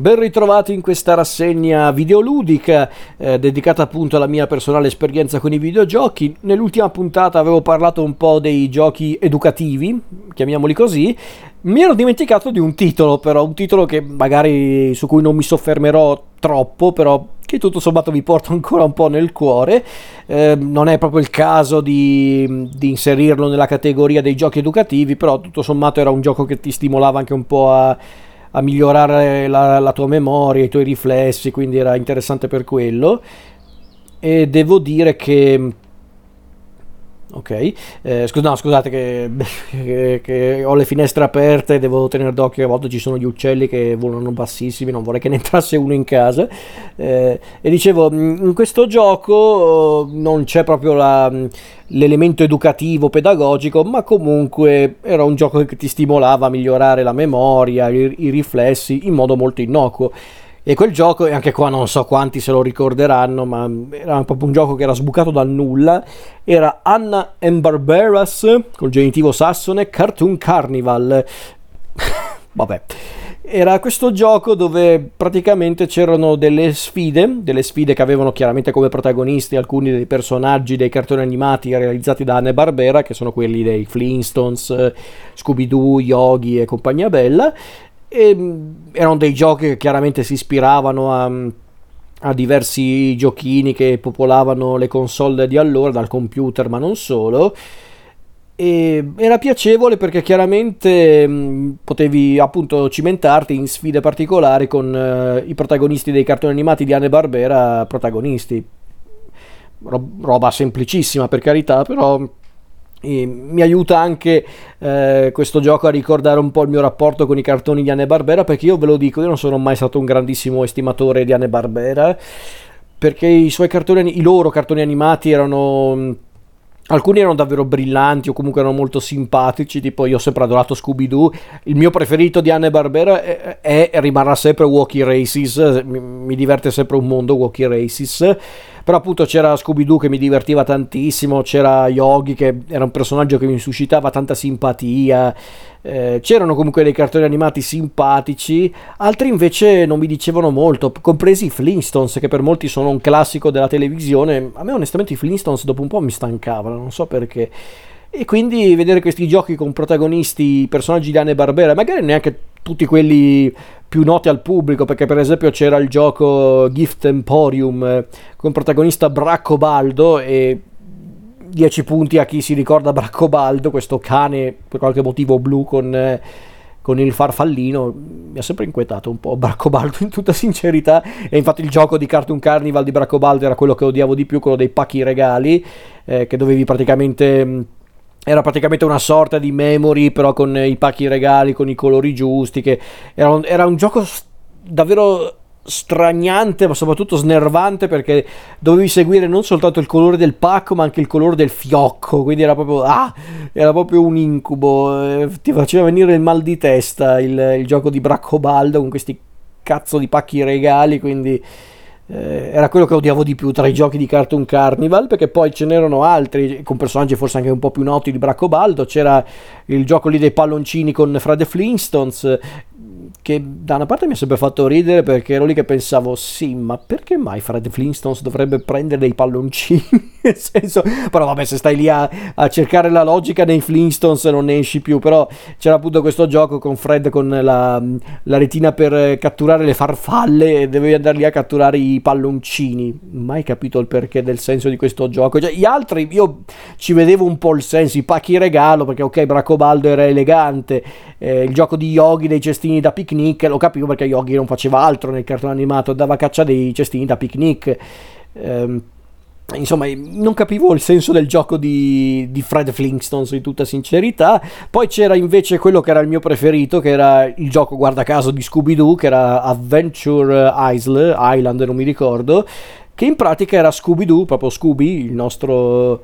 Ben ritrovati in questa rassegna videoludica eh, dedicata appunto alla mia personale esperienza con i videogiochi. Nell'ultima puntata avevo parlato un po' dei giochi educativi, chiamiamoli così. Mi ero dimenticato di un titolo, però un titolo che magari su cui non mi soffermerò troppo, però che tutto sommato mi porta ancora un po' nel cuore. Eh, non è proprio il caso di, di, inserirlo nella categoria dei giochi educativi, però tutto sommato era un gioco che ti stimolava anche un po' a a migliorare la, la tua memoria, i tuoi riflessi, quindi era interessante per quello. E devo dire che Ok, eh, scu- no, scusate che, che, che, ho le finestre aperte, devo tenere d'occhio che a volte ci sono gli uccelli che volano bassissimi, non vorrei che ne entrasse uno in casa. Eh, e dicevo, mm, in questo gioco non c'è proprio la, mm, l'elemento educativo, pedagogico, ma comunque era un gioco che ti stimolava a migliorare la memoria, i, i riflessi in modo molto innocuo. E quel gioco, e anche qua non so quanti se lo ricorderanno, ma era proprio un gioco che era sbucato dal nulla. Era Anna and Barberas, col genitivo sassone, Cartoon Carnival. Vabbè. Era questo gioco dove praticamente c'erano delle sfide, delle sfide che avevano chiaramente come protagonisti alcuni dei personaggi dei cartoni animati realizzati da Anne Barbera, che sono quelli dei Flintstones, Scooby-Doo, Yogi e compagnia bella, e mm, erano dei giochi che chiaramente si ispiravano a, a diversi giochini che popolavano le console di allora, dal computer ma non solo. E era piacevole perché chiaramente mm, potevi appunto cimentarti in sfide particolari con uh, i protagonisti dei cartoni animati di Anne Barbera protagonisti. roba semplicissima per carità, però e mi aiuta anche eh, questo gioco a ricordare un po' il mio rapporto con i cartoni di Anne Barbera perché io ve lo dico, io non sono mai stato un grandissimo estimatore di Anne Barbera perché i suoi cartoni, i loro cartoni animati erano alcuni erano davvero brillanti o comunque erano molto simpatici, tipo io ho sempre adorato Scooby-Doo, il mio preferito di Anne Barbera è, è, è rimarrà sempre Walkie Races, mi, mi diverte sempre un mondo Walkie Races però appunto c'era Scooby-Doo che mi divertiva tantissimo, c'era Yogi che era un personaggio che mi suscitava tanta simpatia, eh, c'erano comunque dei cartoni animati simpatici, altri invece non mi dicevano molto, compresi i Flintstones che per molti sono un classico della televisione, a me onestamente i Flintstones dopo un po' mi stancavano, non so perché. E quindi vedere questi giochi con protagonisti, personaggi di Anne Barbera, magari neanche tutti quelli più noti al pubblico, perché per esempio c'era il gioco Gift Emporium eh, con protagonista Braccobaldo e 10 punti a chi si ricorda Braccobaldo, questo cane per qualche motivo blu con, eh, con il farfallino, mi ha sempre inquietato un po' Braccobaldo in tutta sincerità. E infatti il gioco di Cartoon Carnival di Braccobaldo era quello che odiavo di più, quello dei pacchi regali, eh, che dovevi praticamente era praticamente una sorta di memory però con i pacchi regali con i colori giusti che era un, era un gioco davvero straniante ma soprattutto snervante perché dovevi seguire non soltanto il colore del pacco ma anche il colore del fiocco. Quindi era proprio, ah, era proprio un incubo. Eh, ti faceva venire il mal di testa il, il gioco di Braccobaldo con questi cazzo di pacchi regali quindi eh, era quello che odiavo di più tra i giochi di Cartoon Carnival perché poi ce n'erano altri con personaggi forse anche un po' più noti di Braccobaldo c'era il gioco lì dei palloncini con Fred Flintstones che da una parte mi ha sempre fatto ridere perché ero lì che pensavo sì ma perché mai Fred Flintstones dovrebbe prendere dei palloncini? Nel senso però vabbè se stai lì a, a, cercare la logica nei Flintstones non ne esci più però c'era appunto questo gioco con Fred con la, la retina per catturare le farfalle e dovevi andare lì a catturare i palloncini. Mai capito il perché del senso di questo gioco. Cioè, gli altri io ci vedevo un po' il senso i pacchi regalo perché ok Bracobaldo era elegante eh, il gioco di Yogi dei cestini da picnic, lo capivo perché Yogi non faceva altro nel cartone animato, dava caccia dei cestini da picnic. Eh, insomma, non capivo il senso del gioco di, di, Fred Flintstones in tutta sincerità. Poi c'era invece quello che era il mio preferito, che era il gioco, guarda caso, di Scooby-Doo, che era Adventure Isle, Island, non mi ricordo, che in pratica era Scooby-Doo, proprio Scooby, il nostro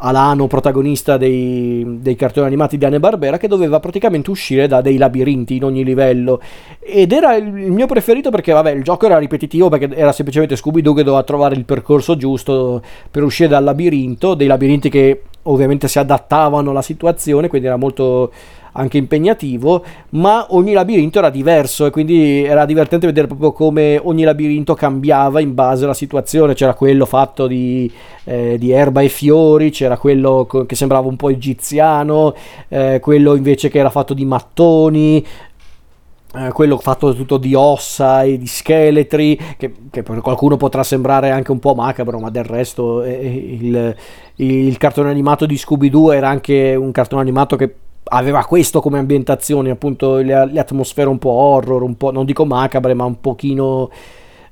Alano, protagonista dei, dei, cartoni animati di Anne Barbera, che doveva praticamente uscire da dei labirinti in ogni livello. Ed era il, mio preferito perché, vabbè, il gioco era ripetitivo perché era semplicemente Scooby-Doo che doveva trovare il percorso giusto per uscire dal labirinto, dei labirinti che ovviamente si adattavano alla situazione, quindi era molto anche impegnativo, ma ogni labirinto era diverso e quindi era divertente vedere proprio come ogni labirinto cambiava in base alla situazione. C'era quello fatto di, eh, di erba e fiori, c'era quello che sembrava un po' egiziano, eh, quello invece che era fatto di mattoni, eh, quello fatto tutto di ossa e di scheletri, che, che, per qualcuno potrà sembrare anche un po' macabro, ma del resto eh, il, il, cartone animato di Scooby-Doo era anche un cartone animato che aveva questo come ambientazione, appunto le, le atmosfere un po' horror, un po', non dico macabre, ma un pochino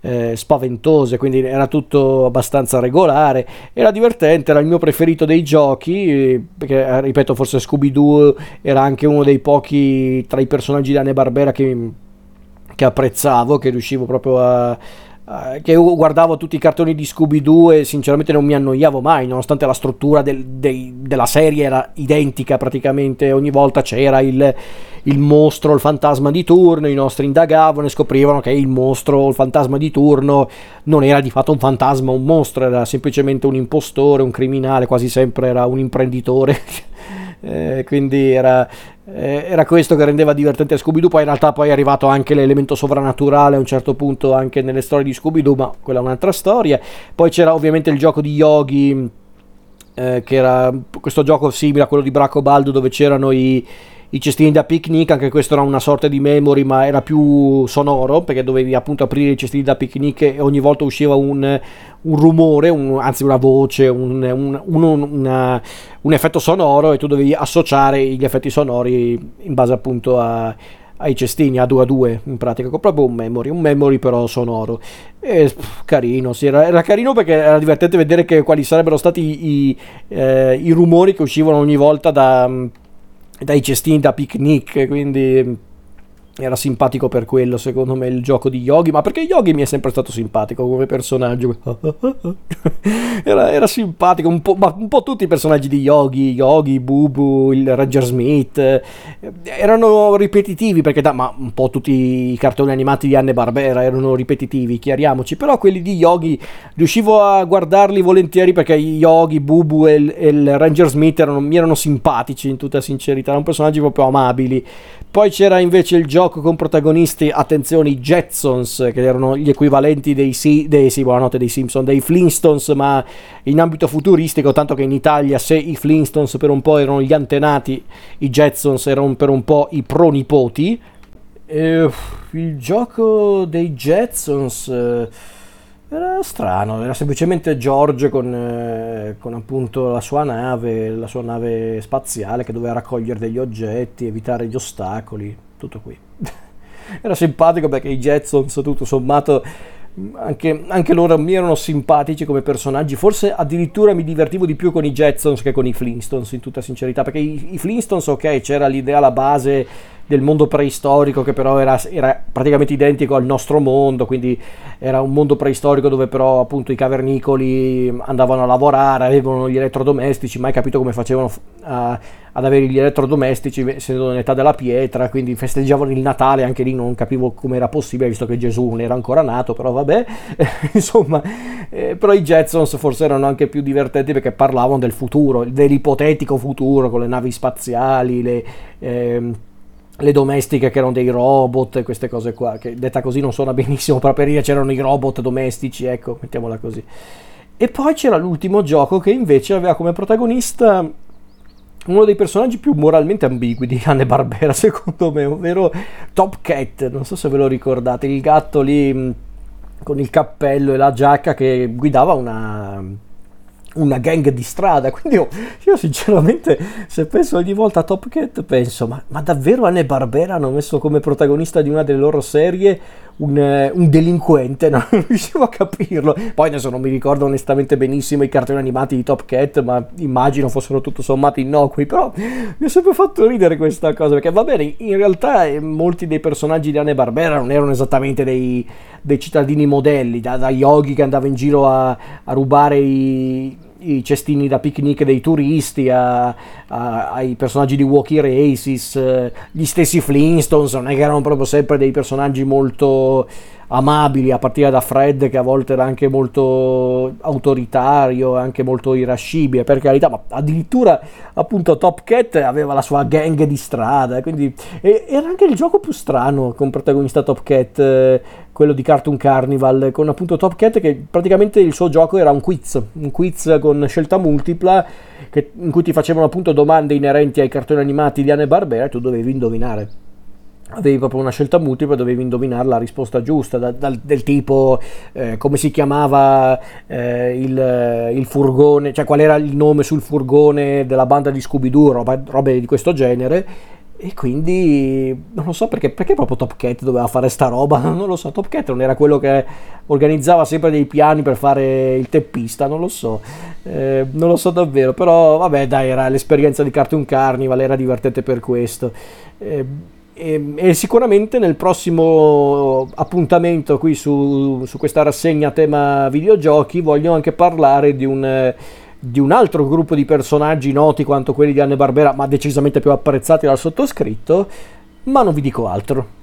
eh, spaventose, quindi era tutto abbastanza regolare. Era divertente, era il mio preferito dei giochi, perché eh, ripeto, forse Scooby-Doo era anche uno dei pochi tra i personaggi di Anne Barbera che, che apprezzavo, che riuscivo proprio a Uh, che guardavo tutti i cartoni di Scooby-Doo e sinceramente non mi annoiavo mai, nonostante la struttura del, del, della serie era identica praticamente, ogni volta c'era il, il, mostro, il fantasma di turno, i nostri indagavano e scoprivano che il mostro, il fantasma di turno non era di fatto un fantasma, un mostro, era semplicemente un impostore, un criminale, quasi sempre era un imprenditore. eh, quindi era, eh, era questo che rendeva divertente Scooby-Doo, poi in realtà poi è arrivato anche l'elemento sovrannaturale a un certo punto anche nelle storie di Scooby-Doo, ma quella è un'altra storia. Poi c'era ovviamente il gioco di Yogi, eh, che era questo gioco simile a quello di Bracco Baldo dove c'erano i i cestini da picnic, anche questo era una sorta di memory, ma era più sonoro perché dovevi appunto aprire i cestini da picnic e ogni volta usciva un, un rumore, un, anzi una voce, un, una, un, effetto sonoro e tu dovevi associare gli effetti sonori in base appunto a, ai cestini a 2 a 2 in pratica proprio un memory un memory però sonoro. E, pff, carino sì, era, era, carino perché era divertente vedere che, quali sarebbero stati i, i, eh, i rumori che uscivano ogni volta da dai cestini da picnic, quindi era simpatico per quello, secondo me, il gioco di Yogi, ma perché Yogi mi è sempre stato simpatico come personaggio. era, era, simpatico, un po', ma un po' tutti i personaggi di Yogi, Yogi, Bubu, il Ranger Smith, erano ripetitivi, perché da, ma un po' tutti i cartoni animati di Anne Barbera erano ripetitivi, chiariamoci, però quelli di Yogi riuscivo a guardarli volentieri perché Yogi, Bubu e il, e il Ranger Smith erano, mi erano simpatici in tutta sincerità, erano personaggi proprio amabili. Poi c'era invece il gioco con protagonisti, attenzione, i Jetsons, che erano gli equivalenti dei, si- dei, sì, dei Simpson, dei Flintstones, ma in ambito futuristico, tanto che in Italia se i Flintstones per un po' erano gli antenati, i Jetsons erano per un po' i pronipoti. E, il gioco dei Jetsons... Eh, era strano, era semplicemente George con, eh, con, appunto la sua nave, la sua nave spaziale che doveva raccogliere degli oggetti, evitare gli ostacoli, tutto qui. era simpatico perché i Jetsons tutto sommato anche, anche, loro mi erano simpatici come personaggi, forse addirittura mi divertivo di più con i Jetsons che con i Flintstones in tutta sincerità, perché i, i Flintstones ok c'era l'idea, la base del mondo preistorico che però era, era, praticamente identico al nostro mondo, quindi era un mondo preistorico dove però appunto i cavernicoli andavano a lavorare, avevano gli elettrodomestici, mai capito come facevano a, ad avere gli elettrodomestici essendo nell'età della pietra, quindi festeggiavano il Natale, anche lì non capivo come era possibile visto che Gesù non era ancora nato, però vabbè, insomma, eh, però i Jetsons forse erano anche più divertenti perché parlavano del futuro, dell'ipotetico futuro con le navi spaziali, le... Eh, le domestiche che erano dei robot queste cose qua, che detta così non suona benissimo, però per dire c'erano i robot domestici, ecco, mettiamola così. E poi c'era l'ultimo gioco che invece aveva come protagonista uno dei personaggi più moralmente ambigui di Anne Barbera, secondo me, ovvero Top Cat, non so se ve lo ricordate, il gatto lì con il cappello e la giacca che guidava una una gang di strada. Quindi io, io, sinceramente, se penso ogni volta a Top Cat, penso, ma, ma davvero Anne Barbera hanno messo come protagonista di una delle loro serie un, un delinquente? No? Non riuscivo a capirlo. Poi adesso non mi ricordo onestamente benissimo i cartoni animati di Top Cat, ma immagino fossero tutto sommato innocui. Però mi ha sempre fatto ridere questa cosa, perché va bene, in realtà eh, molti dei personaggi di Anne Barbera non erano esattamente dei, dei cittadini modelli, da, da Yogi che andava in giro a, a rubare i i cestini da picnic dei turisti, a, a, ai personaggi di Walkie Races, eh, gli stessi Flintstones, non è che erano proprio sempre dei personaggi molto amabili, a partire da Fred che a volte era anche molto autoritario, anche molto irascibile, per carità, ma addirittura appunto Top Cat aveva la sua gang di strada, quindi era anche il gioco più strano con protagonista Top Cat, eh, quello di Cartoon Carnival, con appunto Top Cat che praticamente il suo gioco era un quiz, un quiz con scelta multipla che, in cui ti facevano appunto domande inerenti ai cartoni animati di Anne Barbera e tu dovevi indovinare avevi proprio una scelta multipla dovevi indovinare la risposta giusta da, da, del tipo eh, come si chiamava eh, il, il, furgone cioè qual era il nome sul furgone della banda di Scooby-Doo roba, robe di questo genere. E quindi non lo so perché, perché proprio Top Cat doveva fare sta roba? Non lo so Top Cat non era quello che organizzava sempre dei piani per fare il teppista non lo so. Eh, non lo so davvero però vabbè dai era l'esperienza di Cartoon Carnival era divertente per questo. Eh, e, ehm, e, sicuramente nel prossimo appuntamento qui su, su, questa rassegna tema videogiochi voglio anche parlare di un, di un altro gruppo di personaggi noti quanto quelli di Anne Barbera ma decisamente più apprezzati dal sottoscritto ma non vi dico altro